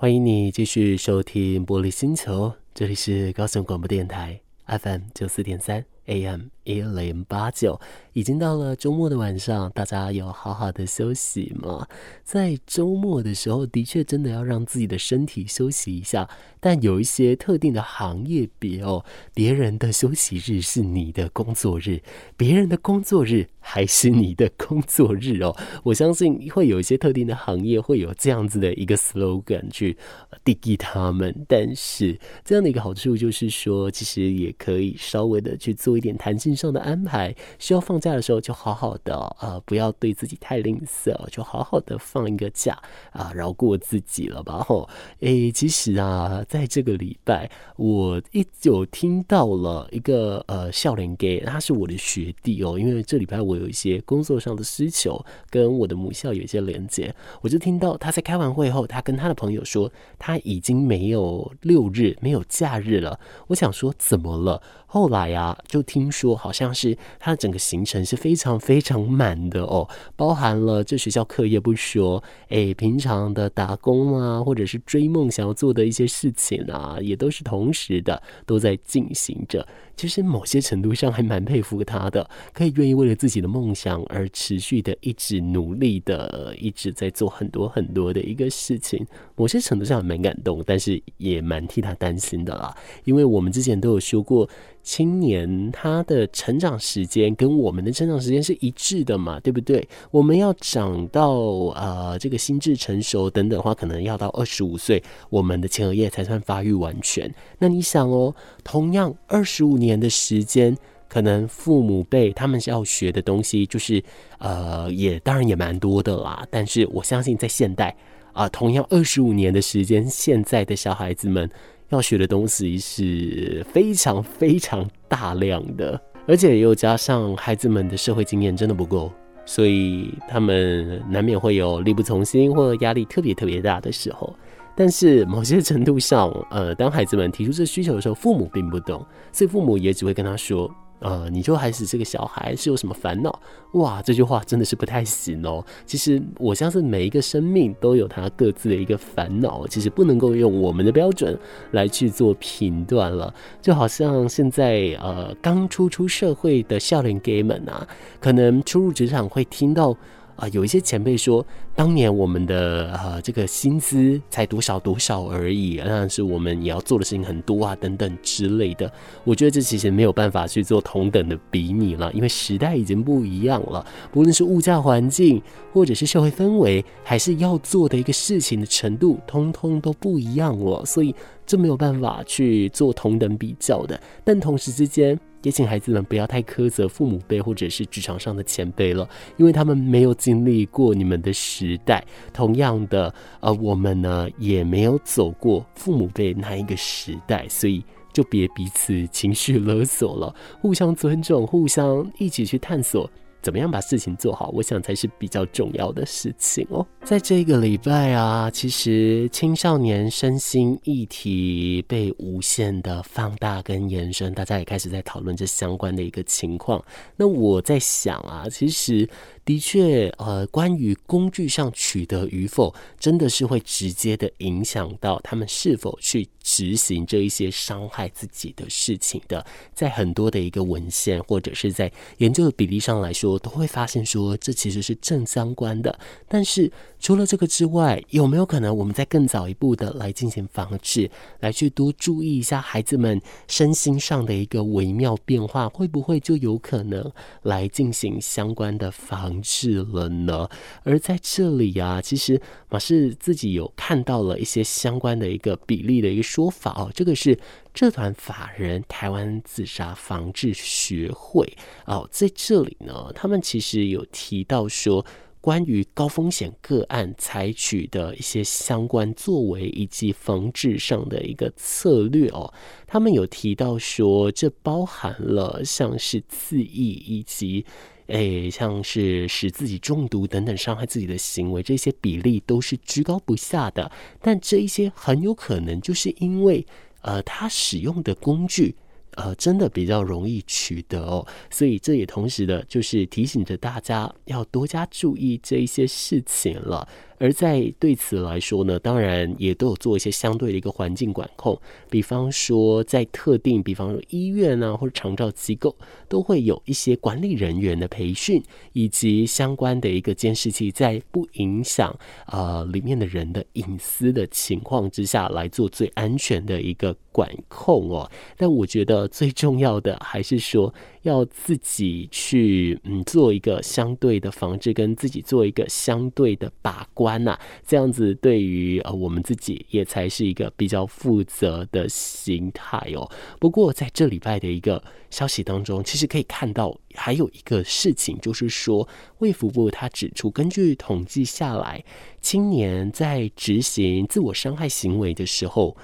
欢迎你继续收听《玻璃星球》，这里是高雄广播电台 FM 九四点三 AM 一零八九。已经到了周末的晚上，大家有好好的休息吗？在周末的时候，的确真的要让自己的身体休息一下。但有一些特定的行业别哦，别人的休息日是你的工作日，别人的工作日还是你的工作日哦。我相信会有一些特定的行业会有这样子的一个 slogan 去定义他们。但是这样的一个好处就是说，其实也可以稍微的去做一点弹性上的安排，需要放假的时候就好好的呃，不要对自己太吝啬，就好好的放一个假啊，饶过自己了吧吼。诶，其实啊，在这个礼拜，我一有听到了一个呃笑脸 Gay，，他是我的学弟哦，因为这礼拜我有一些工作上的需求，跟我的母校有一些连接，我就听到他在开完会后，他跟他的朋友说，他已经没有六日没有假日了。我想说怎么了？后来啊，就听说好像是他的整个行程是非常非常满的哦，包含了这学校课业不说，诶，平常的打工啊，或者是追梦想要做的一些事情啊，也都是同时的都在进行着。其实某些程度上还蛮佩服他的，可以愿意为了自己的梦想而持续的一直努力的，一直在做很多很多的一个事情。某些程度上蛮感动，但是也蛮替他担心的啦，因为我们之前都有说过。青年他的成长时间跟我们的成长时间是一致的嘛，对不对？我们要长到呃这个心智成熟等等的话，可能要到二十五岁，我们的前额叶才算发育完全。那你想哦，同样二十五年的时间，可能父母辈他们是要学的东西，就是呃也当然也蛮多的啦。但是我相信在现代啊，同样二十五年的时间，现在的小孩子们。要学的东西是非常非常大量的，而且又加上孩子们的社会经验真的不够，所以他们难免会有力不从心或压力特别特别大的时候。但是某些程度上，呃，当孩子们提出这需求的时候，父母并不懂，所以父母也只会跟他说。呃，你就还是这个小孩是有什么烦恼？哇，这句话真的是不太行哦。其实我相信每一个生命都有他各自的一个烦恼，其实不能够用我们的标准来去做评断了。就好像现在呃刚初出社会的少年家们啊，可能初入职场会听到。啊、有一些前辈说，当年我们的呃这个薪资才多少多少而已，但是我们也要做的事情很多啊，等等之类的。我觉得这其实没有办法去做同等的比拟了，因为时代已经不一样了，不论是物价环境，或者是社会氛围，还是要做的一个事情的程度，通通都不一样了，所以这没有办法去做同等比较的。但同时之间，也请孩子们不要太苛责父母辈或者是职场上的前辈了，因为他们没有经历过你们的时代。同样的，呃，我们呢也没有走过父母辈那一个时代，所以就别彼此情绪勒索了，互相尊重，互相一起去探索。怎么样把事情做好，我想才是比较重要的事情哦。在这个礼拜啊，其实青少年身心议题被无限的放大跟延伸，大家也开始在讨论这相关的一个情况。那我在想啊，其实。的确，呃，关于工具上取得与否，真的是会直接的影响到他们是否去执行这一些伤害自己的事情的。在很多的一个文献或者是在研究的比例上来说，都会发现说这其实是正相关的。但是除了这个之外，有没有可能我们再更早一步的来进行防治，来去多注意一下孩子们身心上的一个微妙变化，会不会就有可能来进行相关的防治了呢？而在这里啊，其实马氏自己有看到了一些相关的一个比例的一个说法哦。这个是社团法人台湾自杀防治学会哦，在这里呢，他们其实有提到说，关于高风险个案采取的一些相关作为以及防治上的一个策略哦，他们有提到说，这包含了像是自缢以及。诶，像是使自己中毒等等伤害自己的行为，这些比例都是居高不下的。但这一些很有可能就是因为，呃，他使用的工具，呃，真的比较容易取得哦。所以这也同时的就是提醒着大家要多加注意这一些事情了。而在对此来说呢，当然也都有做一些相对的一个环境管控，比方说在特定，比方说医院啊或者长照机构，都会有一些管理人员的培训，以及相关的一个监视器，在不影响呃里面的人的隐私的情况之下来做最安全的一个管控哦。但我觉得最重要的还是说。要自己去嗯做一个相对的防治，跟自己做一个相对的把关呐、这样子对于呃我们自己也才是一个比较负责的心态哦。不过在这礼拜的一个消息当中，其实可以看到还有一个事情，就是说卫福部他指出，根据统计下来，青年在执行自我伤害行为的时候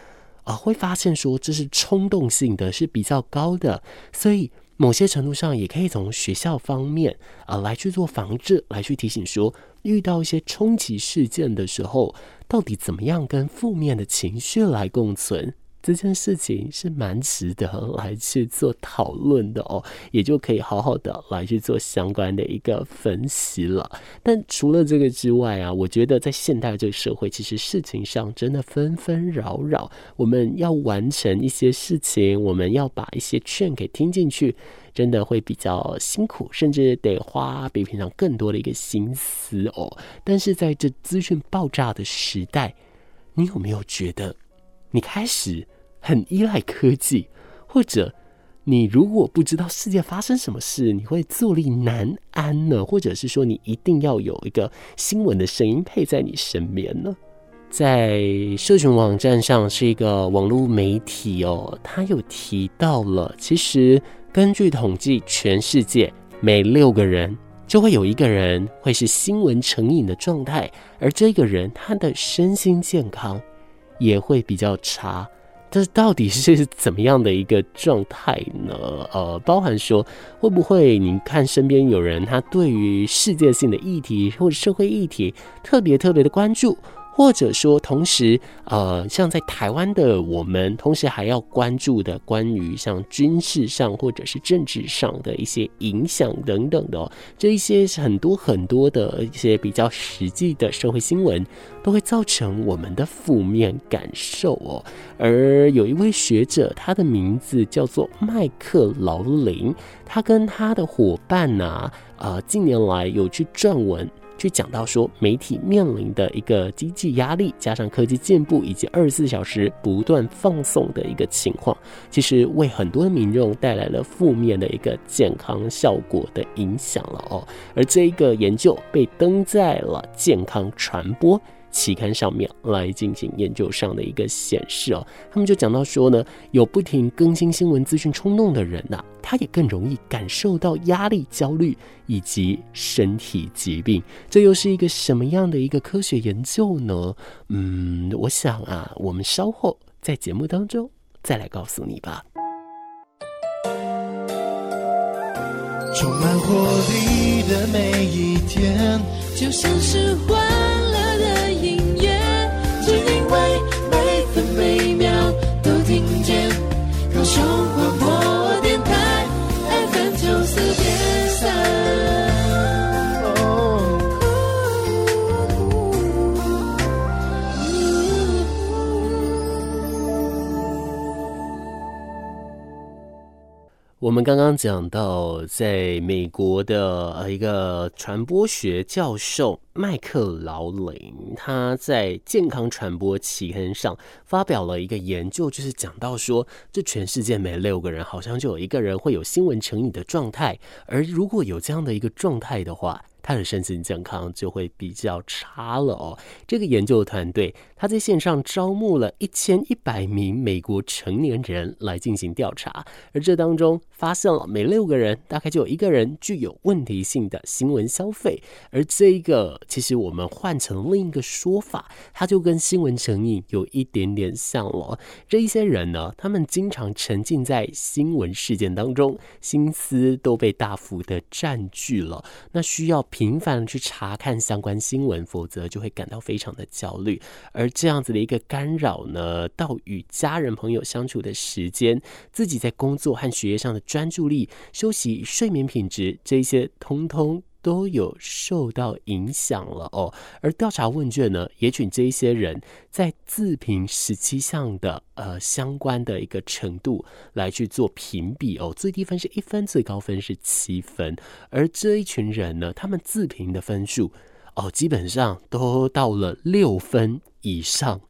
啊、会发现说这是冲动性的，是比较高的，所以。某些程度上，也可以从学校方面啊、呃、来去做防治，来去提醒说，遇到一些冲击事件的时候，到底怎么样跟负面的情绪来共存。这件事情是蛮值得 来去做讨论的哦，也就可以好好的来去做相关的一个分析了。但除了这个之外啊，我觉得在现代这个社会，其实事情上真的纷纷扰扰，我们要完成一些事情，我们要把一些劝给听进去，真的会比较辛苦，甚至得花比平常更多的一个心思哦。但是在这资讯爆炸的时代，你有没有觉得你开始很依赖科技，或者你如果不知道世界发生什么事，你会坐立难安呢？或者是说，你一定要有一个新闻的声音配在你身边呢？在社群网站上是一个网络媒体哦，他有提到了，其实根据统计，全世界每六个人就会有一个人会是新闻成瘾的状态，而这个人他的身心健康也会比较差。这到底是怎么样的一个状态呢？呃，包含说会不会你看身边有人，他对于世界性的议题或者社会议题特别特别的关注。或者说，同时，呃，像在台湾的我们，同时还要关注的关于像军事上或者是政治上的一些影响等等的哦，这一些很多很多的一些比较实际的社会新闻，都会造成我们的负面感受哦。而有一位学者，他的名字叫做麦克劳林，他跟他的伙伴呐，啊，呃，近年来有去撰文。去讲到说，媒体面临的一个经济压力，加上科技进步以及二十四小时不断放送的一个情况，其实为很多民众带来了负面的一个健康效果的影响了哦。而这一个研究被登在了健康传播期刊上面来进行研究上的一个显示哦，他们就讲到说呢，有不停更新新闻资讯冲动的人呐、他也更容易感受到压力、焦虑以及身体疾病。这又是一个什么样的一个科学研究呢？嗯，我想啊，我们稍后在节目当中再来告诉你吧。充满活力的每一天，就像是就我们刚刚讲到，在美国的呃一个传播学教授麦克劳林，他在健康传播期刊上发表了一个研究，就是讲到说，这全世界每六个人好像就有一个人会有新闻成瘾的状态，而如果有这样的一个状态的话，他的身心健康就会比较差了哦。这个研究团队他在线上招募了一千一百名美国成年人来进行调查，而这当中发现了每六个人大概就有一个人具有问题性的新闻消费，而这一个其实我们换成另一个说法，它就跟新闻成瘾有一点点像了。这一些人呢，他们经常沉浸在新闻事件当中，心思都被大幅的占据了，那需要。频繁的去查看相关新闻，否则就会感到非常的焦虑。而这样子的一个干扰呢，到与家人朋友相处的时间，自己在工作和学业上的专注力、休息、睡眠品质，这些通通都有受到影响了哦。而调查问卷呢，也请这一些人在自评十七项的呃相关的一个程度来去做评比哦。最低分是一分，最高分是七分。而这一群人呢，他们自评的分数哦，基本上都到了六分以上，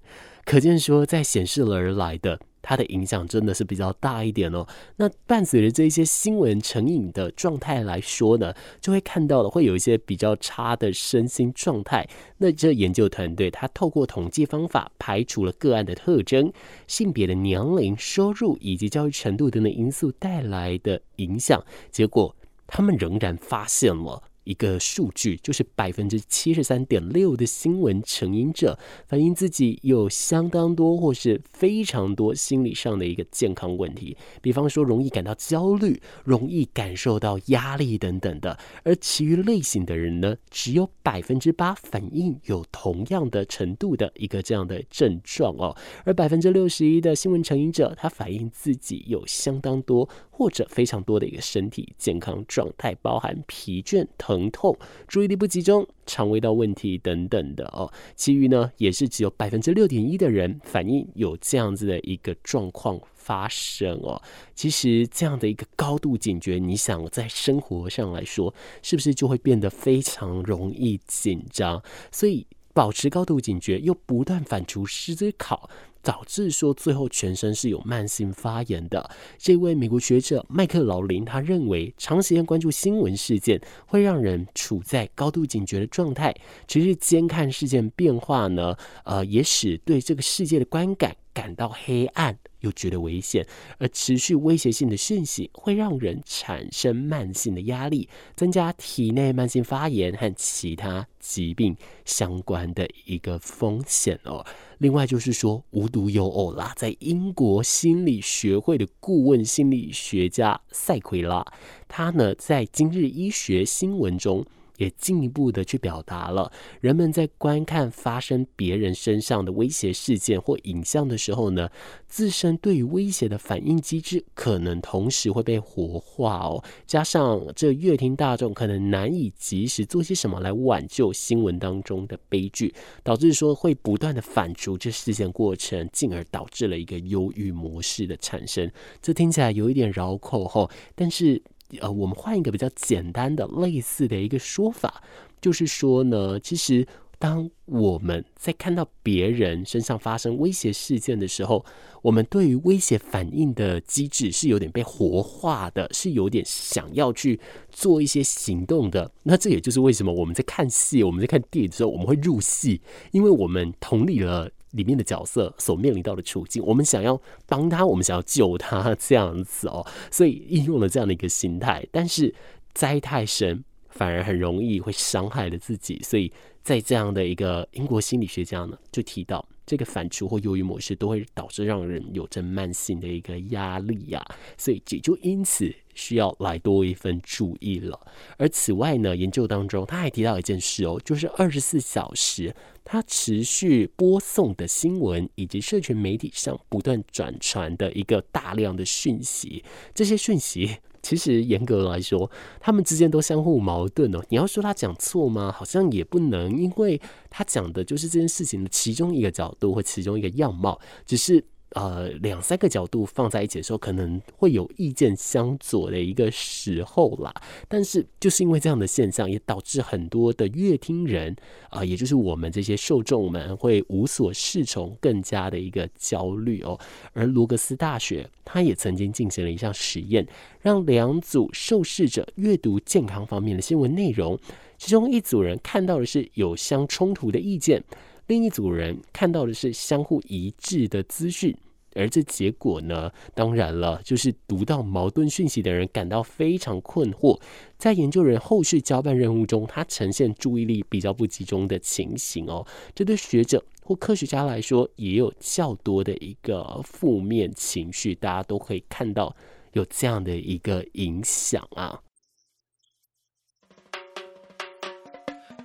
可见说在显示了而来的。它的影响真的是比较大一点哦。那伴随着这些新闻成瘾的状态来说呢，就会看到了会有一些比较差的身心状态。那这研究团队他透过统计方法排除了个案的特征、性别的年龄、收入以及教育程度等等因素带来的影响，结果他们仍然发现了。一个数据就是百分之七十三点六的新闻成瘾者反映自己有相当多或是非常多心理上的一个健康问题，比方说容易感到焦虑、容易感受到压力等等的。而其余类型的人呢，只有百分之八反映有同样的程度的一个这样的症状哦。而百分之六十一的新闻成瘾者，他反映自己有相当多或者非常多的一个身体健康状态，包含疲倦、疼疼痛、注意力不集中、肠胃道问题等等的哦。其余呢，也是只有百分之六点一的人反映有这样子的一个状况发生哦。其实这样的一个高度警觉，你想在生活上来说，是不是就会变得非常容易紧张？所以保持高度警觉，又不断反刍思考。导致说最后全身是有慢性发炎的。这位美国学者麦克劳林他认为，长时间关注新闻事件会让人处在高度警觉的状态，持续监看事件变化呢，呃，也使对这个世界的观感感到黑暗。又觉得危险，而持续威胁性的讯息会让人产生慢性的压力，增加体内慢性发炎和其他疾病相关的一个风险哦。另外就是说，无独有偶啦，在英国心理学会的顾问心理学家塞奎拉，他呢在《今日医学新闻》中。也进一步的去表达了，人们在观看发生别人身上的威胁事件或影像的时候呢，自身对于威胁的反应机制可能同时会被活化哦。加上这阅听大众可能难以及时做些什么来挽救新闻当中的悲剧，导致说会不断的反刍这事件过程，进而导致了一个忧郁模式的产生。这听起来有一点绕口吼，但是。呃，我们换一个比较简单的、类似的一个说法，就是说呢，其实当我们在看到别人身上发生威胁事件的时候，我们对于威胁反应的机制是有点被活化的，是有点想要去做一些行动的。那这也就是为什么我们在看戏、我们在看电影的时候，我们会入戏，因为我们同理了。里面的角色所面临到的处境，我们想要帮他，我们想要救他，这样子哦，所以应用了这样的一个心态。但是灾太深，反而很容易会伤害了自己。所以在这样的一个英国心理学家呢，就提到这个反刍或忧郁模式都会导致让人有着慢性的一个压力呀、所以也就因此需要来多一份注意了。而此外呢，研究当中他还提到一件事哦，就是二十四小时。他持续播送的新闻，以及社群媒体上不断转传的一个大量的讯息，这些讯息其实严格来说，他们之间都相互矛盾哦。你要说他讲错吗？好像也不能，因为他讲的就是这件事情的其中一个角度或其中一个样貌，只是。呃，两三个角度放在一起的时候，可能会有意见相左的一个时候啦。但是，就是因为这样的现象，也导致很多的阅听人啊、也就是我们这些受众们，会无所适从，更加的一个焦虑哦。而罗格斯大学，他也曾经进行了一项实验，让两组受试者阅读健康方面的新闻内容，其中一组人看到的是有相冲突的意见。另一组人看到的是相互一致的资讯，而这结果呢，当然了，就是读到矛盾讯息的人感到非常困惑。在研究人后续交办任务中，他呈现注意力比较不集中的情形哦。这对学者或科学家来说，也有较多的一个负面情绪，大家都可以看到有这样的一个影响啊。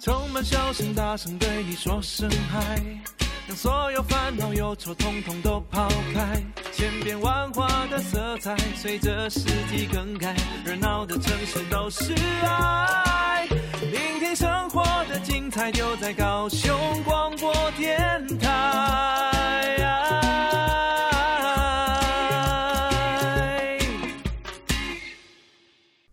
充满笑声，大声对你说声嗨，让所有烦恼忧愁统统都抛开，千变万化的色彩随着四季更改，热闹的城市都是爱，聆听生活的精彩就在高雄广播。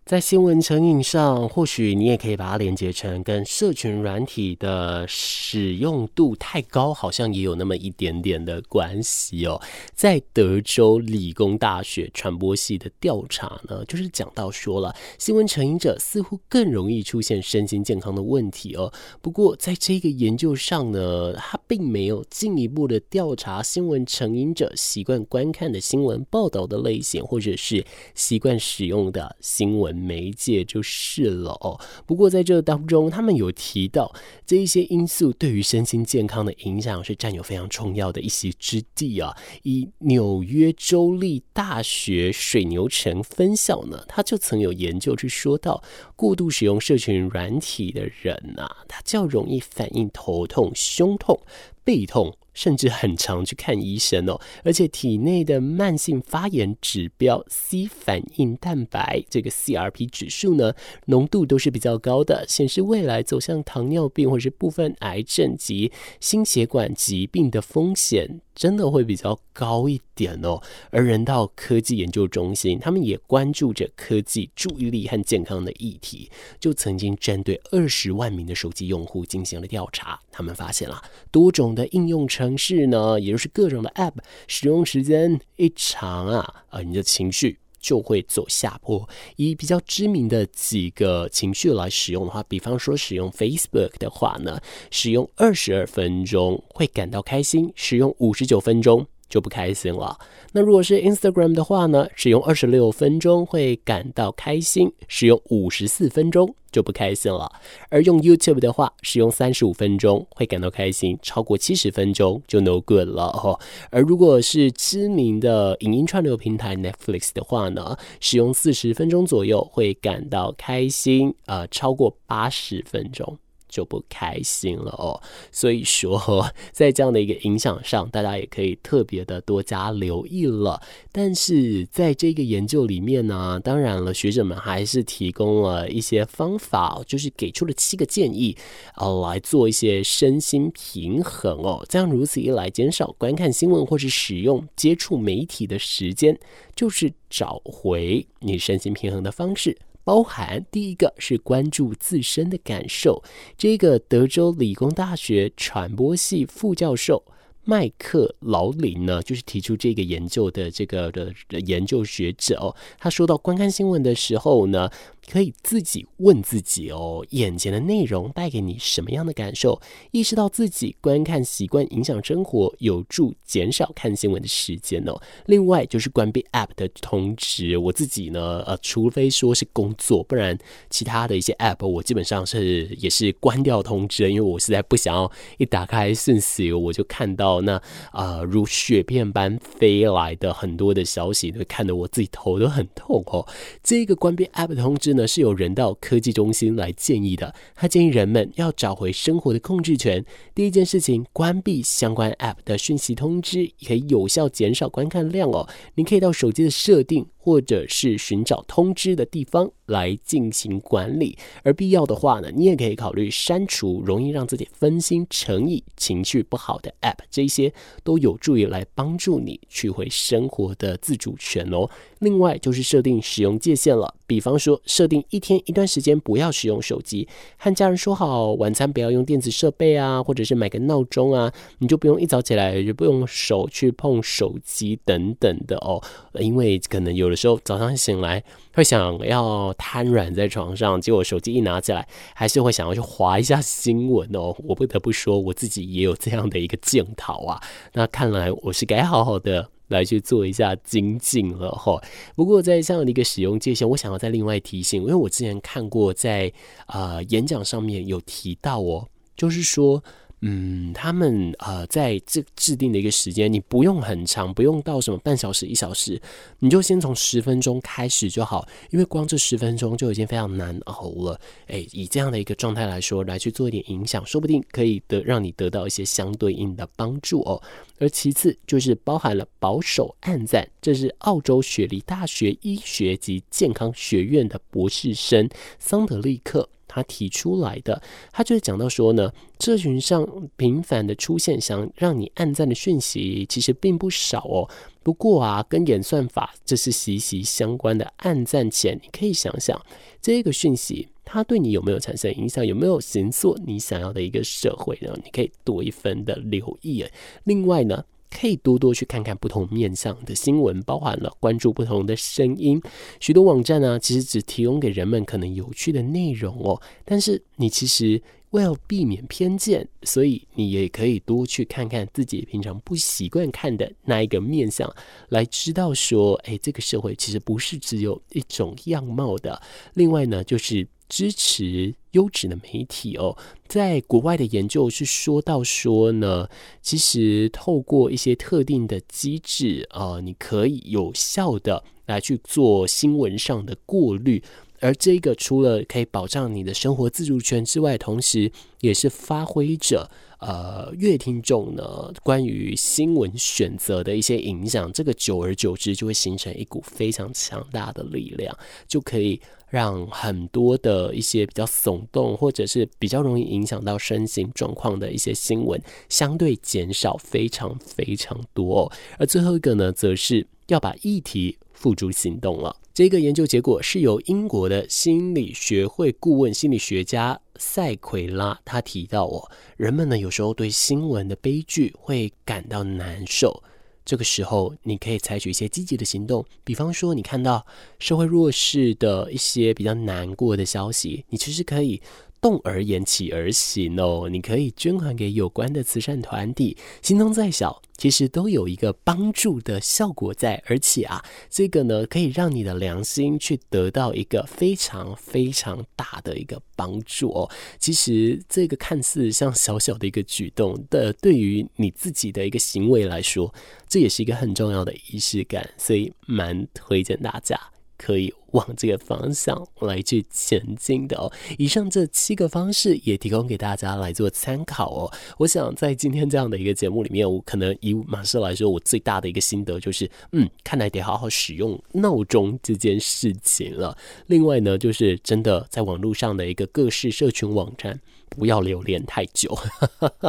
在新闻成瘾上，或许你也可以把它连接成跟社群软体的使用度太高，好像也有那么一点点的关系哦。在德州理工大学传播系的调查呢，就是讲到说了，新闻成瘾者似乎更容易出现身心健康的问题哦。不过在这个研究上呢，它并没有进一步的调查新闻成瘾者习惯观看的新闻报道的类型，或者是习惯使用的新闻。媒介就是了哦。不过在这当中，他们有提到这一些因素对于身心健康的影响是占有非常重要的一席之地啊。以纽约州立大学水牛城分校呢，他就曾有研究去说到，过度使用社群软体的人啊，他较容易反映头痛、胸痛、背痛。甚至很常去看医生哦，而且体内的慢性发炎指标 C 反应蛋白这个 CRP 指数呢，浓度都是比较高的，显示未来走向糖尿病或是部分癌症及心血管疾病的风险。真的会比较高一点哦。而人道科技研究中心，他们也关注着科技、注意力和健康的议题，就曾经针对二十万名的手机用户进行了调查。他们发现了多种的应用程式呢，也就是各种的 App，使用时间一长啊，啊，你的情绪。就会走下坡。以比较知名的几个情绪来使用的话，比方说使用 Facebook 的话呢，使用二十二分钟会感到开心，使用五十九分钟就不开心了。那如果是 Instagram 的话呢，使用二十六分钟会感到开心，使用五十四分钟就不开心了。而用 YouTube 的话，使用三十五分钟会感到开心，超过七十分钟就 no good 了哦。而如果是知名的影音串流平台 Netflix 的话呢，使用四十分钟左右会感到开心，呃，超过八十分钟。就不开心了哦，所以说在这样的一个影响上，大家也可以特别的多加留意了。但是在这个研究里面呢，当然了，学者们还是提供了一些方法，就是给出了七个建议，呃，来做一些身心平衡哦。这样如此一来，减少观看新闻或是使用接触媒体的时间，就是找回你身心平衡的方式。包含第一个是关注自身的感受，这个德州理工大学传播系副教授麦克劳林呢，就是提出这个研究的这个的研究学者哦，他说到观看新闻的时候呢。可以自己问自己哦，眼前的内容带给你什么样的感受？意识到自己观看习惯影响生活，有助减少看新闻的时间哦。另外就是关闭 App 的通知，我自己呢，呃，除非说是工作，不然其他的一些 App 我基本上是也是关掉通知，因为我实在不想要一打开讯息我就看到那啊、呃、如雪片般飞来的很多的消息，会看得我自己头都很痛哦。这个关闭 App 的通知。呢是由人道科技中心来建议的，他建议人们要找回生活的控制权。第一件事情，关闭相关 App 的讯息通知，可以有效减少观看量哦。您可以到手机的设定，或者是寻找通知的地方来进行管理，而必要的话呢，你也可以考虑删除容易让自己分心、成瘾、情绪不好的 App，这些都有助于来帮助你取回生活的自主权哦。另外就是设定使用界限了，比方说设定一天一段时间不要使用手机，和家人说好晚餐不要用电子设备啊，或者是买个闹钟啊，你就不用一早起来就不用手去碰手机等等的哦，因为可能有的。时候早上醒来会想要瘫软在床上，结果手机一拿起来，还是会想要去划一下新闻哦。我不得不说，我自己也有这样的一个镜头啊。那看来我是该好好的来去做一下精进了哈。不过在这样的一个使用界限，我想要再另外提醒，因为我之前看过在啊、呃、演讲上面有提到哦，就是说嗯，他们呃，在这制定的一个时间，你不用很长，不用到什么半小时、一小时，你就先从十分钟开始就好，因为光这十分钟就已经非常难熬了。诶，以这样的一个状态来说，来去做一点影响，说不定可以得让你得到一些相对应的帮助哦。而其次就是包含了保守按赞，这是澳洲雪梨大学医学及健康学院的博士生桑德利克。他提出来的，他就是讲到说呢，社群上频繁的出现想让你按赞的讯息，其实并不少哦。不过啊，跟演算法这是息息相关的。按赞前，你可以想想这个讯息，它对你有没有产生影响，有没有形塑你想要的一个社会呢？你可以多一分的留意。另外呢。可以多多去看看不同面向的新闻，包含了关注不同的声音。许多网站呢，其实只提供给人们可能有趣的内容哦。但是你其实为了避免偏见，所以你也可以多去看看自己平常不习惯看的那一个面相，来知道说，哎，这个社会其实不是只有一种样貌的。另外呢，就是。支持优质的媒体哦，在国外的研究是说到说呢，其实透过一些特定的机制啊、你可以有效的来去做新闻上的过滤，而这个除了可以保障你的生活自主权之外，同时也是发挥着呃乐听众呢关于新闻选择的一些影响，这个久而久之就会形成一股非常强大的力量，就可以。让很多的一些比较耸动，或者是比较容易影响到身心状况的一些新闻，相对减少非常非常多哦。而最后一个呢，则是要把议题付诸行动了。这个研究结果是由英国的心理学会顾问心理学家塞奎拉他提到哦，人们呢有时候对新闻的悲剧会感到难受。这个时候，你可以采取一些积极的行动，比方说，你看到社会弱势的一些比较难过的消息，你其实可以。动而言，起而行哦。你可以捐款给有关的慈善团体，心中再小，其实都有一个帮助的效果在。而且啊，这个呢，可以让你的良心去得到一个非常非常大的一个帮助哦。其实这个看似像小小的一个举动的，对于你自己的一个行为来说，这也是一个很重要的仪式感，所以蛮推荐大家。可以往这个方向来去前进的哦。以上这七个方式也提供给大家来做参考哦。我想在今天这样的一个节目里面，我可能以马斯来说，我最大的一个心得就是，嗯，看来得好好使用闹钟这件事情了。另外呢，就是真的在网络上的一个各式社群网站，不要留恋太久，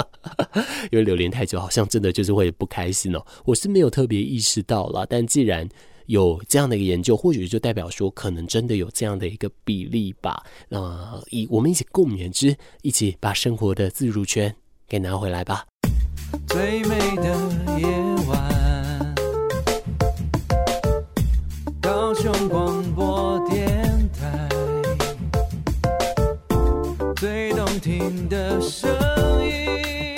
因为留恋太久好像真的就是会不开心哦。我是没有特别意识到啦，但既然有这样的一个研究，或许就代表说，可能真的有这样的一个比例吧。呃，以我们一起共勉之，一起把生活的自主权给拿回来吧。最美的夜晚，高雄广播电台，最动听的声音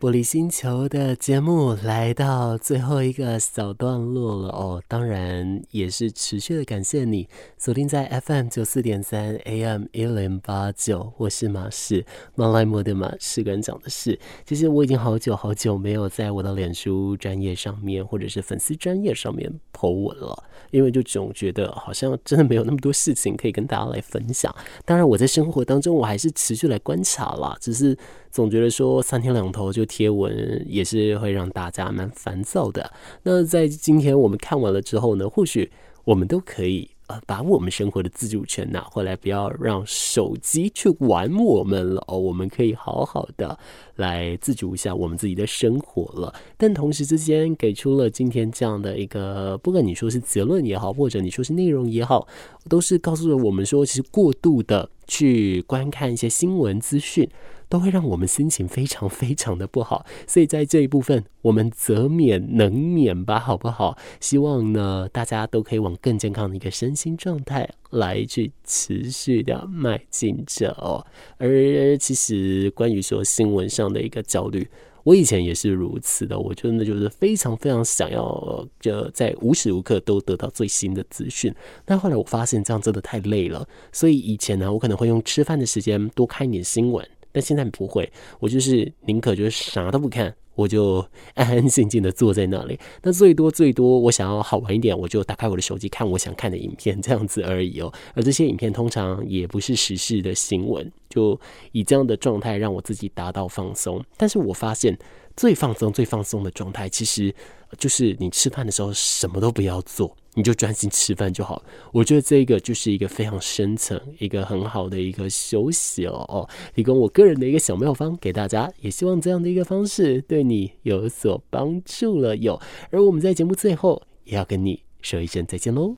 玻璃星球的节目来到最后一个小段落了哦，当然也是持续的感谢你锁定在 FM 九四点三 AM 一零八九，我是马氏，马来莫的马，士官长的事。其实我已经好久好久没有在我的脸书专业上面或者是粉丝专业上面 po 文了，因为就总觉得好像真的没有那么多事情可以跟大家来分享。当然我在生活当中我还是持续来观察啦，只是。总觉得说三天两头就贴文也是会让大家蛮烦躁的。那在今天我们看完了之后呢，或许我们都可以呃把我们生活的自主权拿回来，不要让手机去玩我们了哦。我们可以好好的来自主一下我们自己的生活了。但同时之间给出了今天这样的一个，不管你说是结论也好，或者你说是内容也好，都是告诉了我们说，其实过度的去观看一些新闻资讯。都会让我们心情非常非常的不好，所以在这一部分，我们则免能免吧，好不好？希望呢，大家都可以往更健康的一个身心状态来去持续的迈进着哦。而其实关于说新闻上的一个焦虑，我以前也是如此的，我真的就是非常非常想要，就在无时无刻都得到最新的资讯。但后来我发现这样真的太累了，所以以前呢，我可能会用吃饭的时间多看一点新闻，但现在不会，我就是宁可就是啥都不看。我就 安安静静的坐在那里，那最多最多，我想要好玩一点，我就打开我的手机看我想看的影片，这样子而已哦。而这些影片通常也不是时事的新闻，就以这样的状态让我自己达到放松。但是我发现最放松、最放松的状态，其实就是你吃饭的时候什么都不要做。你就专心吃饭就好。我觉得这个就是一个非常深层、一个很好的一个休息哦哦，提供我个人的一个小妙方给大家，也希望这样的一个方式对你有所帮助了有。而我们在节目最后也要跟你说一声再见喽。